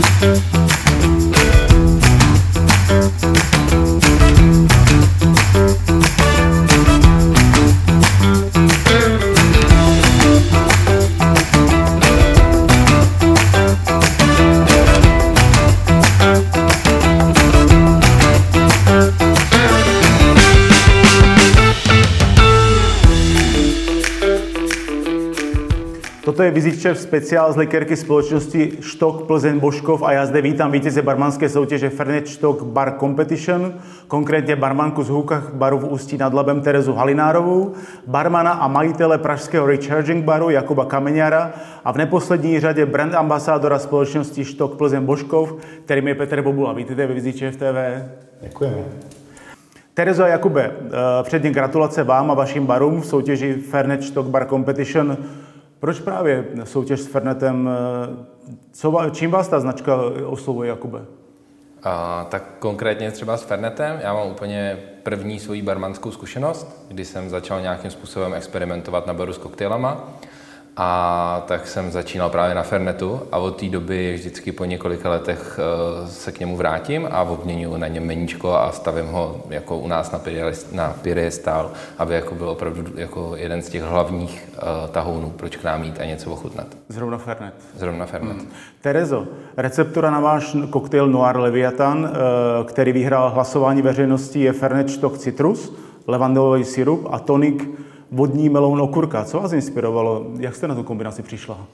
Toto je Vizitčev speciál z likérky společnosti Štok Plzeň Božkov a já zde vítám vítěze barmanské soutěže Fernet Štok Bar Competition, konkrétně barmanku z Hůkach baru v Ústí nad Labem Terezu Halinárovou, barmana a majitele pražského Recharging baru Jakuba Kameňara a v neposlední řadě brand ambasádora společnosti Štok Plzeň Božkov, kterým je Petr Bobula. Vítejte ve Vizitčev TV. Děkujeme. Terezo a Jakube, eh, předně gratulace vám a vašim barům v soutěži Fernet Stock Bar Competition. Proč právě soutěž s Fernetem? eh, Co, čím vás ta značka oslovuje, Jakube? A, tak konkrétně třeba s Fernetem, já mám úplně první svoji barmanskou zkušenost, kdy jsem začal nějakým způsobem experimentovat na baru s koktejlama. A tak jsem začínal právě na Fernetu a od té doby vždycky po několika letech eh, se k němu vrátím a obměňuji na něm meníčko a stavím ho jako u nás na, piedest- na piedestal, aby jako byl opravdu jako jeden z těch hlavních uh, tahounů, proč k nám jít a něco ochutnat. Zrovna Fernet. Zrovna Fernet. Terezo, receptura na váš koktejl Noir Leviathan, eh, který vyhrál hlasování veřejnosti, je Fernet Stock Citrus, levandelový sirup a tonik vodní meloun okurka. Co vás inspirovalo? Jak jste na tu kombinaci přišla?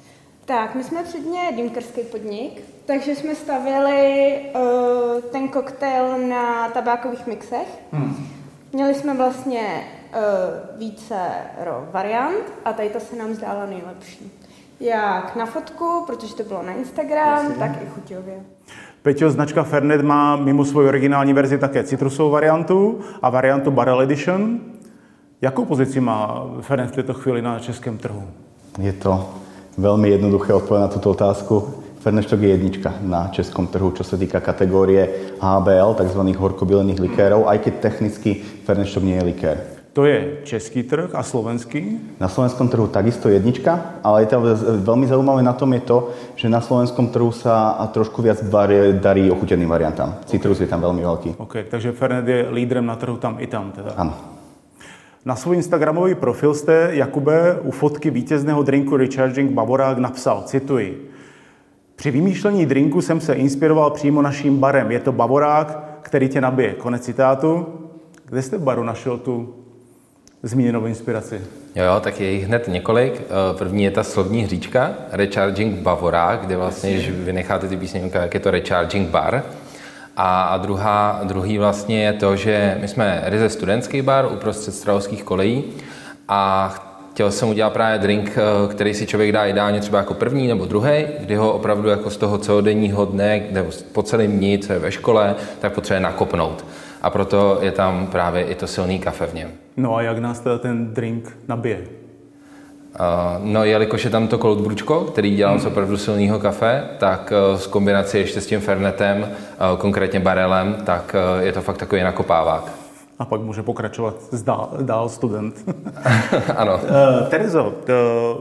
Tak, my jsme předně dýmkerský podnik, takže jsme stavili uh, ten koktejl na tabákových mixech. Hmm. Měli jsme vlastně uh, více variant a tady to se nám zdála nejlepší. Jak na fotku, protože to bylo na Instagram, Jasně. tak i chuťově. Peťo, značka Fernet má mimo svoji originální verzi také citrusovou variantu a variantu Barrel Edition. Jakou pozici má Fernet v této chvíli na českém trhu? Je to veľmi jednoduché odpovedať na túto otázku. Ferneštok je jednička na českom trhu, čo sa týka kategórie HBL, tzv. horkobylených likérov, aj keď technicky Ferneštok nie je likér. To je český trh a slovenský. Na slovenskom trhu takisto jednička, ale je to veľmi zaujímavé na tom je to, že na slovenskom trhu sa trošku viac darí ochuteným variantám. Citrus je tam veľmi veľký. OK, takže Fernet je lídrem na trhu tam i tam teda. Áno. Na svůj Instagramový profil jste, Jakube, u fotky vítězného drinku Recharging Bavorák napsal, cituji, při vymýšlení drinku jsem se inspiroval přímo naším barem. Je to Bavorák, který tě nabije. Konec citátu. Kde jste v baru našel tu zmíněnou inspiraci? Jo, jo, tak je jich hned několik. Eh, První je ta slovní hříčka, Recharging Bavorák, kde vlastně, když vynecháte ty písmenka, jak je to Recharging Bar. A, druhá, druhý vlastně je to, že my jsme ryze studentský bar uprostřed Strahovských kolejí a chtěl jsem udělat právě drink, eh, který si člověk dá ideálně třeba jako první nebo druhý, kdy ho opravdu jako z toho celodenního dne, nebo po celém dní, co je ve škole, tak potřebuje nakopnout. A proto je tam právě i to silný kafe v něm. No a jak nás teda ten drink nabije? Uh, no, jelikož je tam to cold bručko, který dělám z opravdu silného kafe, tak uh, s kombinací ještě s tím fernetem, uh, konkrétně barelem, tak uh, je to fakt takový nakopávák. A pak může pokračovat dál, dál student. ano. Eh, Terezo,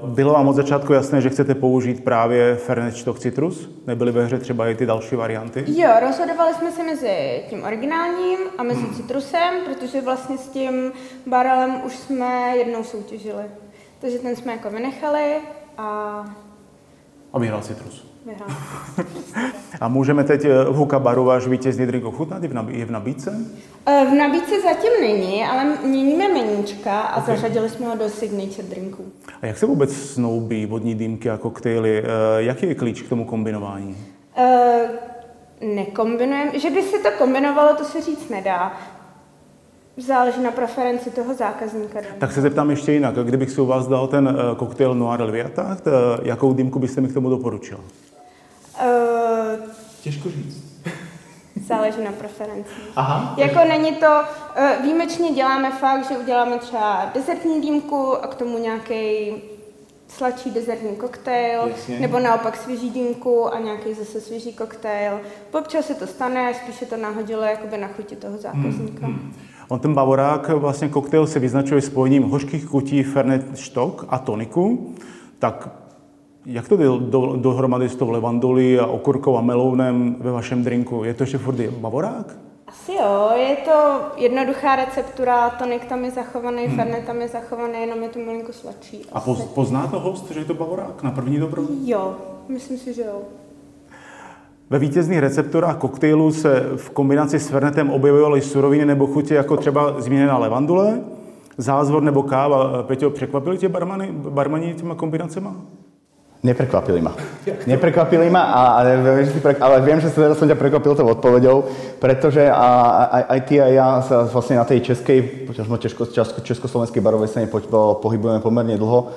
bylo vám od začátku jasné, že chcete použít právě Fernet Stock Citrus? Nebyly ve hře třeba i ty další varianty? Jo, rozhodovali jsme se mezi tím originálním a mezi citrusem, protože vlastně s tím barelem už jsme jednou soutěžili. Takže ten jsme jako vynechali a A vyhrál Citrus. vyhrál. A můžeme teď eh, v Huka baru váš vítězný drink ochutnat? Je v, nabí- je v nabídce? Eh, V nabídce zatím není, ale měníme meníčka a okay. zařadili jsme ho do signature drinků. A jak se vůbec snoubí vodní dýmky a koktejly? Eh, Jaký je klíč k tomu kombinování? Uh, nekombinujeme, že by se to kombinovalo, to se říct nedá. Záleží na preferenci toho zákazníka. Tak se zeptám ještě jinak. Kdybych si u vás dal ten eh, koktejl Noir Leviathan, eh, jakou dýmku byste mi k tomu doporučil? Uh, Těžko říct. záleží na preferenci. Aha. Jako není to, uh, výjimečně děláme fakt, že uděláme třeba dezertní dýmku a k tomu nějaký sladší dezertní koktejl, Jasně. nebo naopak svěží dýmku a nějaký zase svěží koktejl. Občas se to stane, spíš se to nahodilo jakoby na chuti toho zákazníka. Hmm, On ten bavorák, vlastně koktejl se vyznačuje spojením hořkých chutí Fernet Stock a toniku. Tak Jak to jde do, dohromady s tou levandulí a okurkou a melounem ve vašem drinku? Je to ještě furt bavorák? Asi jo, je to jednoduchá receptura, tonik tam je zachovaný, hmm. fernet tam je zachovaný, jenom je to malinko sladší. A poz, pozná to host, že je to bavorák na první dobro? Jo, myslím si, že jo. Ve vítězných recepturách koktejlů se v kombinaci s fernetem objevovaly suroviny nebo chutě jako třeba zmíněná levandule, zázvor nebo káva. Peťo, překvapili tě barmani, barmani těma kombinacemi? Neprekvapili ma. Neprekvapili ma, a, a, ale viem, že teda som ťa prekvapil tou odpovedou, pretože a, aj, aj ty a ja sa vlastne na tej českej, česko, česko, československej barovej scéne po, pohybujeme pomerne dlho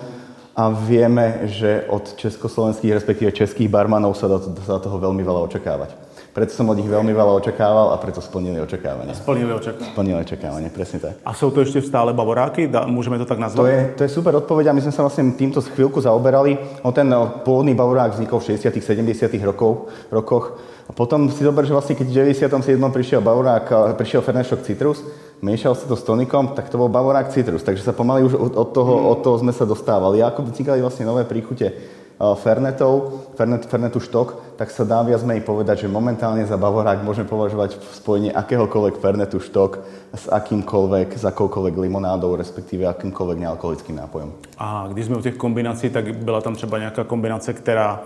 a vieme, že od československých, respektíve českých barmanov sa do toho veľmi veľa očakávať. Preto som od nich veľmi veľa očakával a preto splnili očakávania. Splnili očakávania. Splnili očakávania, presne tak. A sú to ešte stále bavoráky? Môžeme to tak nazvať? To je, to je super odpoveď a my sme sa vlastne týmto chvíľku zaoberali. O ten pôvodný bavorák vznikol v 60 70 rokov, rokoch. A potom si zober, že vlastne keď v 97. prišiel bavorák, prišiel Fernet Citrus, miešal sa to s tonikom, tak to bol bavorák Citrus. Takže sa pomaly už od toho, mm. od toho sme sa dostávali. A ako vznikali vlastne nové príchute Fernetov, Fernet, Fernetu štok, tak sa dá viac menej povedať, že momentálne za Bavorák môžeme považovať v spojení akéhokoľvek Fernetu štok s akýmkoľvek, s akoukoľvek limonádou, respektíve akýmkoľvek nealkoholickým nápojom. A když jsme u těch kombinací, tak byla tam třeba nějaká kombinace, která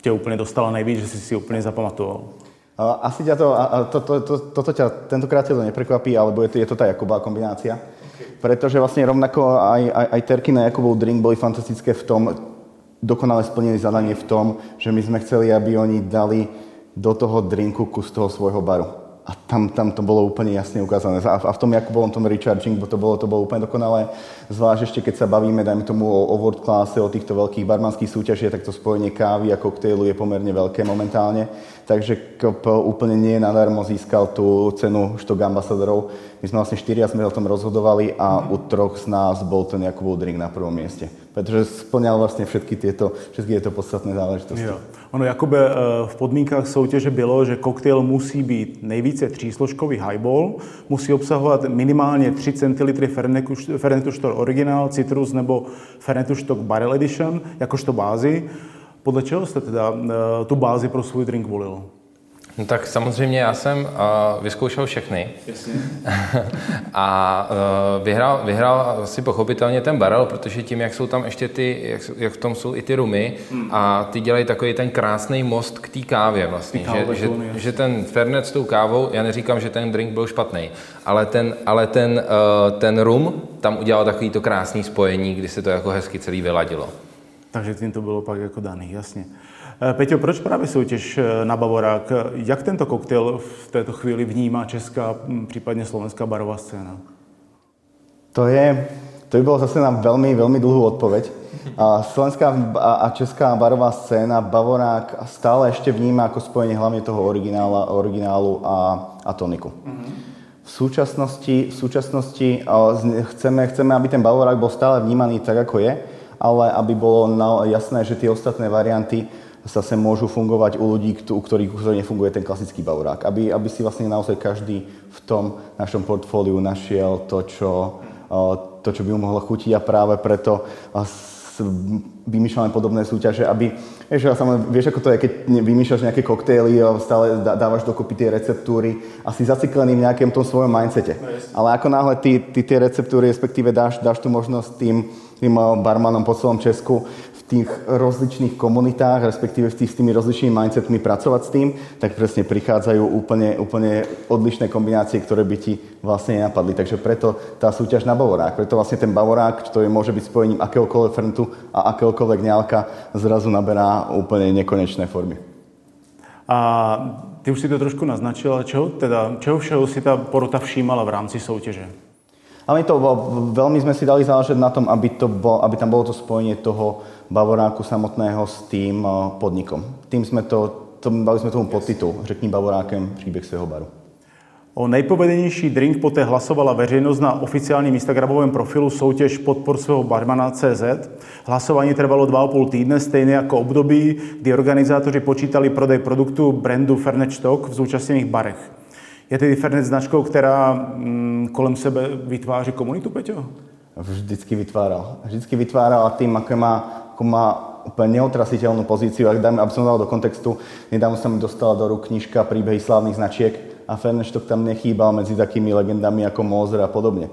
tě úplně dostala nejvíc, že si si úplně zapamatoval? Asi ťa to, to, to, to, toto ťa tentokrát to neprekvapí, alebo je to, je to tá Jakubová kombinácia. Okay. Pretože vlastne rovnako aj, aj, aj Terky na Jakubov drink boli fantastické v tom, dokonale splnili zadanie v tom, že my sme chceli, aby oni dali do toho drinku kus toho svojho baru a tam, tam to bolo úplne jasne ukázané. A, a v tom Jakubovom tom recharging, bo to bolo, to bolo úplne dokonalé. Zvlášť ešte, keď sa bavíme, dajme tomu o, o world classe, o týchto veľkých barmanských súťažiach, tak to spojenie kávy a koktejlu je pomerne veľké momentálne. Takže KP úplne nie nadarmo získal tú cenu štok ambasadorov. My sme vlastne štyria sme o tom rozhodovali a u troch z nás bol ten Jakubov drink na prvom mieste. Pretože splňal vlastne všetky tieto, všetky tieto podstatné záležitosti. Jo. Ono Jakube, eh, v podmínkách soutěže bylo, že koktejl musí být nejvíce třísložkový highball, musí obsahovat minimálně 3 centilitry Fernetu Original, Citrus nebo Fernetu Štok Barrel Edition, jakožto bázi. Podle čeho jste teda eh, tu bázi pro svůj drink volil? No tak samozřejmě já jsem uh, vyzkoušel všechny. Jasně. a uh, vyhrál, vyhrál asi pochopitelně ten barel, protože tím, jak jsou tam ještě ty, jak, jak v tom jsou i ty rumy hmm. a ty dělají takový ten krásný most k té kávě vlastně. Že, že, že, ten Fernet s tou kávou, já neříkám, že ten drink byl špatný, ale ten, ale ten, uh, ten rum tam udělal takový to krásný spojení, kdy se to jako hezky celý vyladilo. Takže tím to bylo pak jako daný, jasně. Eh, Peťo, proč právě soutěž eh, na Bavorák? Jak tento koktejl v této chvíli vnímá česká, hm, případně slovenská barová scéna? To je, to by bylo zase na velmi, velmi dlhou odpověď. A slovenská a česká barová scéna Bavorák stále ještě vnímá jako spojení hlavně toho originála, originálu a, a toniku. V súčasnosti, v súčasnosti chceme, chceme, aby ten Bavorák bol stále vnímaný tak, ako je, ale aby bolo jasné, že tie ostatné varianty zase môžu fungovať u ľudí, u ktorých, u ktorých nefunguje ten klasický bavorák. Aby, aby si vlastne naozaj každý v tom našom portfóliu našiel to, čo, to, čo by mu mohlo chutiť a práve preto vymýšľame podobné súťaže, aby, vieš, vieš, ako to je, keď vymýšľaš nejaké koktejly a stále dávaš dokopy tie receptúry a si zaciklený v nejakém tom svojom mindsete. No, Ale ako náhle ty, ty tie receptúry, respektíve dáš, dáš tú možnosť tým, tým barmanom po celom Česku tých rozličných komunitách, respektíve v tých, s tými rozličnými mindsetmi pracovať s tým, tak presne prichádzajú úplne, úplne odlišné kombinácie, ktoré by ti vlastne nenapadli. Takže preto tá súťaž na Bavorák, preto vlastne ten Bavorák, ktorý môže byť spojením akéhokoľvek frentu a akéhokoľvek ňalka, zrazu naberá úplne nekonečné formy. A ty už si to trošku naznačila, čeho, teda, čeho všeho si ta porota všímala v rámci soutěže? Ale to, veľmi sme si dali záležet na tom, aby, to bol, aby tam bolo to spojenie toho Bavoráku samotného s tým eh, podnikom. Tým sme to, to dali sme tomu podtitul, řekni Bavorákem příběh svého baru. O nejpovedenější drink poté hlasovala veřejnost na oficiálním Instagramovém profilu soutěž podpor svého barmana CZ. Hlasování trvalo dva a půl týdne, stejně jako období, kdy organizátoři počítali prodej produktu brandu Fernet Stock v zúčastněných barech. Je tedy Fernet značkou, která mm, kolem sebe vytváří komunitu, Peťo? Vždycky vytváral. Vždycky vytváral a tým, ako má, ako má úplne neotrasiteľnú pozíciu. Ak dáme, aby som dal do kontextu, nedávno sa mi dostala do rúk knižka Príbehy slávnych značiek a Ferneštok tam nechýbal medzi takými legendami ako Moser a podobne.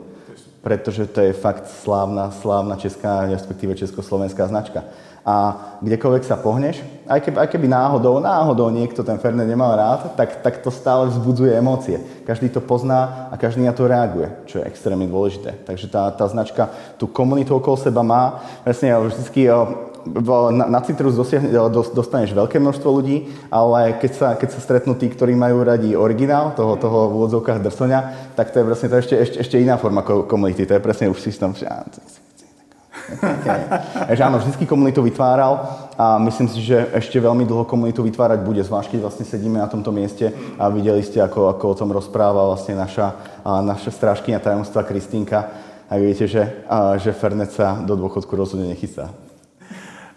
Pretože to je fakt slávna, slávna česká, respektíve československá značka a kdekoľvek sa pohneš, aj keby, aj keby náhodou, náhodou niekto ten Fernet nemal rád, tak, tak to stále vzbudzuje emócie. Každý to pozná a každý na to reaguje, čo je extrémne dôležité. Takže tá, tá značka tú komunitu okolo seba má. Presne, vždycky na, na Citrus dosiahne, dostaneš veľké množstvo ľudí, ale keď sa, keď sa stretnú tí, ktorí majú radi originál, toho, toho v úvodzovkách drsoňa, tak to je presne to ešte, ešte, ešte iná forma komunity. To je presne už systém, Takže áno, vždycky komunitu vytváral a myslím si, že ešte veľmi dlho komunitu vytvárať bude, zvlášť keď vlastne sedíme na tomto mieste a videli ste, ako, ako o tom rozpráva vlastne naša, naša strážkynia tajomstva Kristýnka a viete, že, a, že Fernet sa do dôchodku rozhodne nechystá.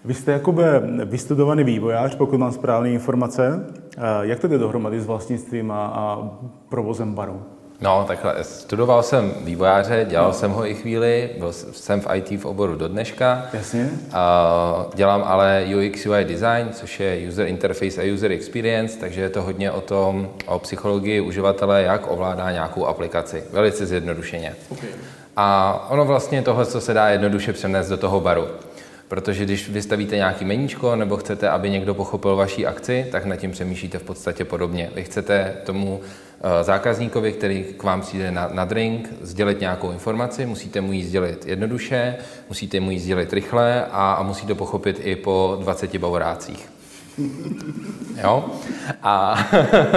Vy jste Jakube vystudovaný vývojář, pokud mám správné informace. Jak to jde dohromady s vlastnictvím a, a provozem baru? No, takhle. Studoval jsem vývojáře, dělal no. jsem ho i chvíli, byl jsem v IT v oboru do dneška. Jasně. A dělám ale UX UI design, což je user interface a user experience, takže je to hodně o tom, o psychologii uživatele, jak ovládá nějakou aplikaci. Velice zjednodušeně. Okay. A ono vlastně tohle, co se dá jednoduše přenést do toho baru. Protože když vystavíte nějaký meníčko nebo chcete, aby někdo pochopil vaší akci, tak nad tím přemýšlíte v podstatě podobně. Vy chcete tomu Eh, zákazníkovi, který k vám přijde na, na drink, sdělit nějakou informaci, musíte mu ji sdělit jednoduše, musíte mu ji sdělit rychle a, a musí to pochopit i po 20 bavorácích. Jo? A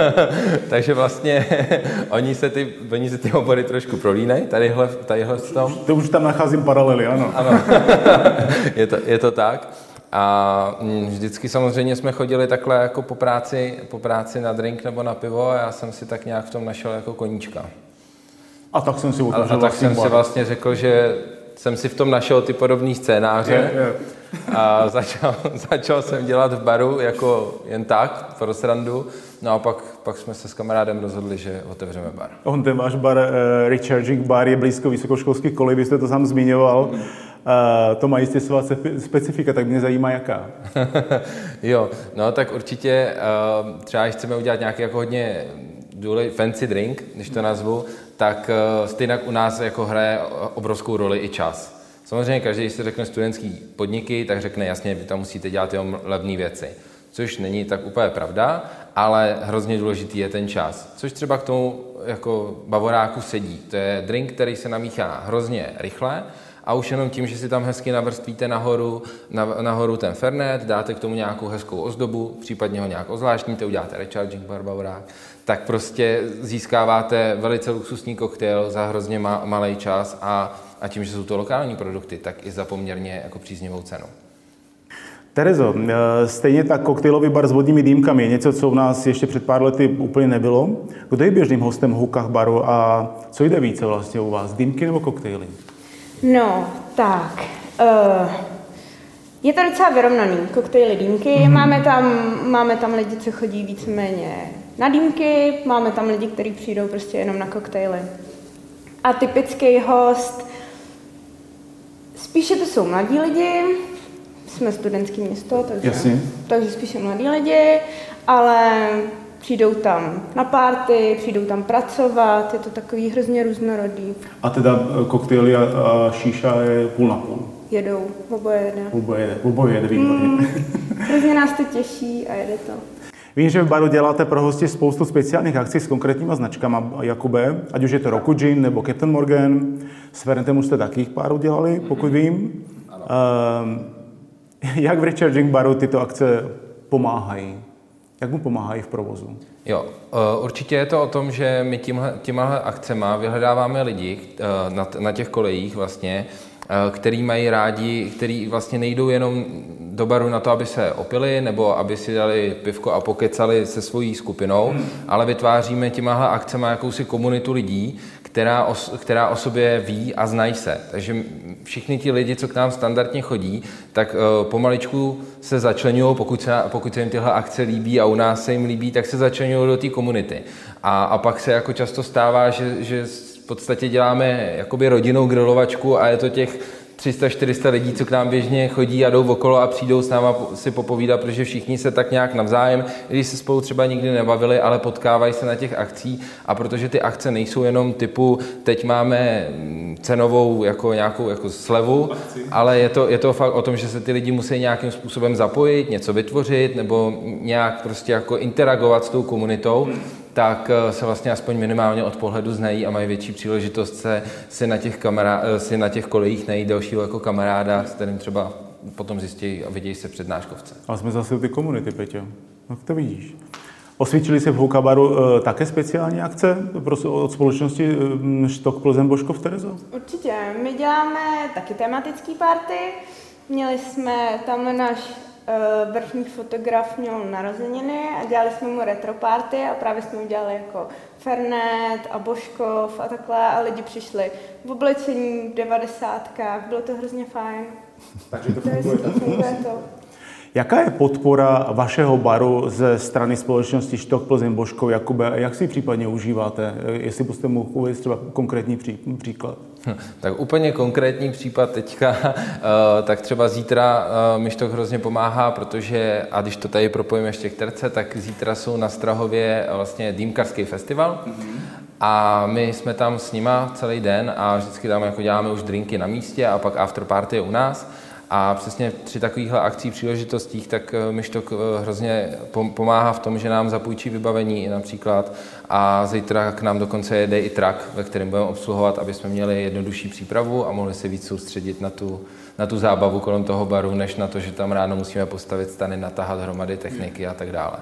takže vlastně oni se ty, oni se ty obory trošku prolínají, tadyhle, tadyhle v tom. To už tam nacházím paralely, ano. ano. je, to, je to tak. A mm, vždycky samozřejmě jsme chodili takhle jako po práci, po práci na drink nebo na pivo a já jsem si tak nějak v tom našel jako koníčka. A tak jsem si a, a tak jsem bar. si vlastně řekl, že jsem si v tom našel ty podobné scénáře je, je. A začal, začal jsem dělat v baru jako jen tak, pro srandu. No a pak, pak jsme se s kamarádem rozhodli, že otevřeme bar. On ten váš bar, uh, Recharging Bar, je blízko vysokoškolských kolej, vy jste to sám zmiňoval. Mm. Uh, to má jistě svá specifika, tak mě zajímá jaká. jo, no tak určitě uh, třeba, když chceme udělat nějaký jako hodně důle, fancy drink, když to nazvu, tak uh, stejně u nás jako hraje obrovskou roli i čas. Samozřejmě každý, když se řekne studentský podniky, tak řekne jasně, vy tam musíte dělat jenom levné věci. Což není tak úplně pravda, ale hrozně důležitý je ten čas. Což třeba k tomu jako bavoráku sedí. To je drink, který se namíchá hrozně rychle, a už jenom tím, že si tam hezky navrstvíte nahoru, na, nahoru ten fernet, dáte k tomu nějakou hezkou ozdobu, případně ho nějak ozvláštníte, uděláte recharging barbaurák, tak prostě získáváte velice luxusní koktejl za hrozně ma, malý čas a, a tím, že jsou to lokální produkty, tak i za poměrně jako příznivou cenu. Terezo, eh, stejně tak koktejlový bar s vodními dýmkami je něco, co u nás ještě před pár lety úplně nebylo. Kdo je běžným hostem v hukách baru a co jde více vlastně u vás, dýmky nebo koktejly? No, tak. Uh, je to docela vyrovnaný, koktejly dýmky. Mm-hmm. Máme, tam, máme tam lidi, co chodí víceméně na dýmky, máme tam lidi, kteří přijdou prostě jenom na koktejly. A typický host, spíše to jsou mladí lidi, jsme studentské město, takže, Jasně. takže spíše mladí lidi, ale přijdou tam na párty, přijdou tam pracovat, je to takový hrozně různorodý. A teda eh, koktejly a, a šíša je půl na půl? Jedou, oboje jede. Oboje jede, oboje jede, výborně. Mm, hrozně nás to těší a jede to. Vím, že v baru děláte pro hosti spoustu speciálních akcí s konkrétníma značkama, Jakube, ať už je to Roku Gin nebo Captain Morgan. S Ferentem už jste takých pár udělali, pokud vím. Ano. Uh, jak v Recharging baru tyto akce pomáhají? Jak mu pomáhají v provozu? Jo, eh, určitě je to o tom, že my tímhle, tímhle akcema vyhledáváme lidi eh, na, na těch kolejích vlastně, eh, který mají rádi, který vlastně nejdou jenom do baru na to, aby se opili nebo aby si dali pivko a pokecali se svojí skupinou, hmm. ale vytváříme těmahle akcema jakousi komunitu lidí, která o, která o sobě ví a znají se. Takže všichni ti lidi, co k nám standardně chodí, tak uh, pomaličku se začlenují, pokud se, pokud se jim tyhle akce líbí a u nás se jim líbí, tak se začlenují do té komunity. A, a pak se jako často stává, že, že v podstatě děláme jakoby rodinnou grilovačku a je to těch 300-400 lidí, co k nám běžně chodí a jdou okolo a přijdou s náma si popovídat, protože všichni se tak nějak navzájem, když se spolu třeba nikdy nebavili, ale potkávají se na těch akcích. A protože ty akce nejsou jenom typu, teď máme cenovou jako nějakou jako slevu, ale je to, je to fakt o tom, že se ty lidi musí nějakým způsobem zapojit, něco vytvořit nebo nějak prostě jako interagovat s tou komunitou. Tak eh, se vlastně aspoň minimálně od pohledu znají a mají větší příležitost se si na těch, kamera, eh, si na těch kolejích najít dalšího jako kamaráda, s kterým třeba potom zjistí a vidějí se přednáškovce. A jsme zase u ty komunity, Peťo. No to vidíš. Osvědčili se v Houkabaru e, také speciální akce od společnosti e, Štok Plzeň Božkov Terezo? Určitě. My děláme taky tematický party. Měli jsme tam náš vrchní fotograf měl narozeniny a dělali jsme mu retro party a právě jsme udělali jako Fernet a Božkov a takhle a lidi přišli v oblečení v devadesátkách, bylo to hrozně fajn. Takže to funguje. To funguje to. Jaká je podpora vašeho baru ze strany společnosti Štok Plzeň Božkov Jakube? Jak si případně užíváte? Jestli byste mohl uvést třeba konkrétní pří, příklad. Tak úplně konkrétní případ teďka, eh, tak třeba zítra eh, mi to hrozně pomáhá, protože, a když to tady propojíme ještě k terce, tak zítra jsou na Strahově vlastně Dýmkarský festival. Mm-hmm. A my jsme tam s nima celý den a vždycky tam jako děláme už drinky na místě a pak after party je u nás. A přesně při takovýchhle akcích, příležitostích, tak eh, mi to eh, hrozně pomáhá v tom, že nám zapůjčí vybavení například a zítra k nám dokonce jede i trak, ve kterém budeme obsluhovat, aby jsme měli jednodušší přípravu a mohli se víc soustředit na tu, na tu zábavu kolem toho baru, než na to, že tam ráno musíme postavit stany, natahat hromady techniky a tak dále.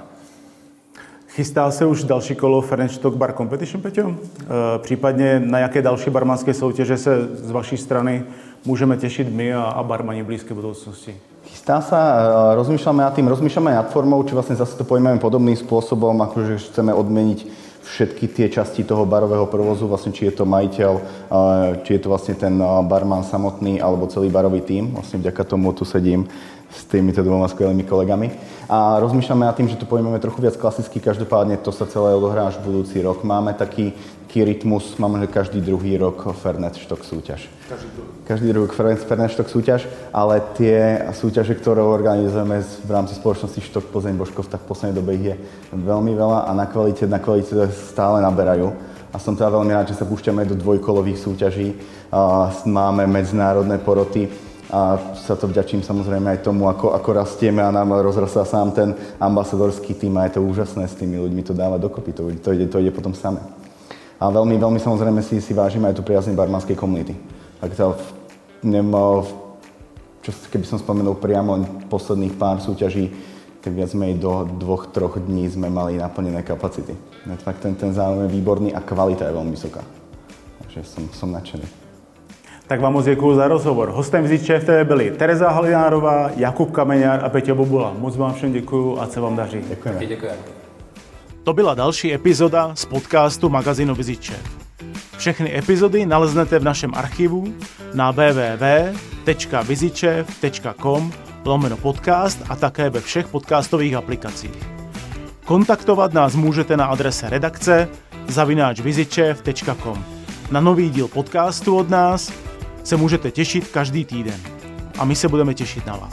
Chystá se už další kolo Ferenc Bar Competition, Peťo? E, případně na jaké další barmanské soutěže se z vaší strany můžeme těšit my a, a barmani v blízké budoucnosti? Chystá sa, e, rozmýšľame nad tým, rozmýšľame nad formou, či vlastne zase to pojmeme podobným spôsobom, akože chceme odmeniť všetky tie časti toho barového provozu, vlastne či je to majiteľ, či je to vlastne ten barman samotný, alebo celý barový tím. Vlastne vďaka tomu tu sedím s týmito dvoma skvelými kolegami. A rozmýšľame nad tým, že to pojmeme trochu viac klasicky, každopádne to sa celé odohrá až budúci rok. Máme taký, taký rytmus, máme že každý druhý rok Fernet Štok súťaž. Každý druhý. Každý druhý Fernet Štok súťaž, ale tie súťaže, ktoré organizujeme v rámci spoločnosti Štok Plzeň Božkov, tak v poslednej dobe ich je veľmi veľa a na kvalite, na kvalite stále naberajú. A som teda veľmi rád, že sa púšťame do dvojkolových súťaží. Máme medzinárodné poroty, a sa to vďačím samozrejme aj tomu, ako, ako rastieme a nám rozrastá sám ten ambasadorský tým a je to úžasné s tými ľuďmi to dávať dokopy, to, to, ide, to ide potom samé. A veľmi, veľmi samozrejme si, si vážime aj tu priazne barmanskej komunity. Tak to, neviem, čo, keby som spomenul priamo posledných pár súťaží, tak viac menej do dvoch, troch dní sme mali naplnené kapacity. Fakt ten, ten záujem je výborný a kvalita je veľmi vysoká. Takže som, som nadšený. Tak vám moc děkuji za rozhovor. Hostem Vizit TV byli Tereza Halinárová, Jakub Kameňár a Petě Bobula. Moc vám všem děkuji a se vám daří. Děkujeme. Děkujeme. To byla další epizoda z podcastu magazínu Vizit Všechny epizody naleznete v našem archivu na www.vizičev.com lomeno podcast a také ve všech podcastových aplikacích. Kontaktovat nás můžete na adrese redakce zavináčvizičev.com. Na nový díl podcastu od nás se můžete těšit každý týden. A my se budeme těšit na vás.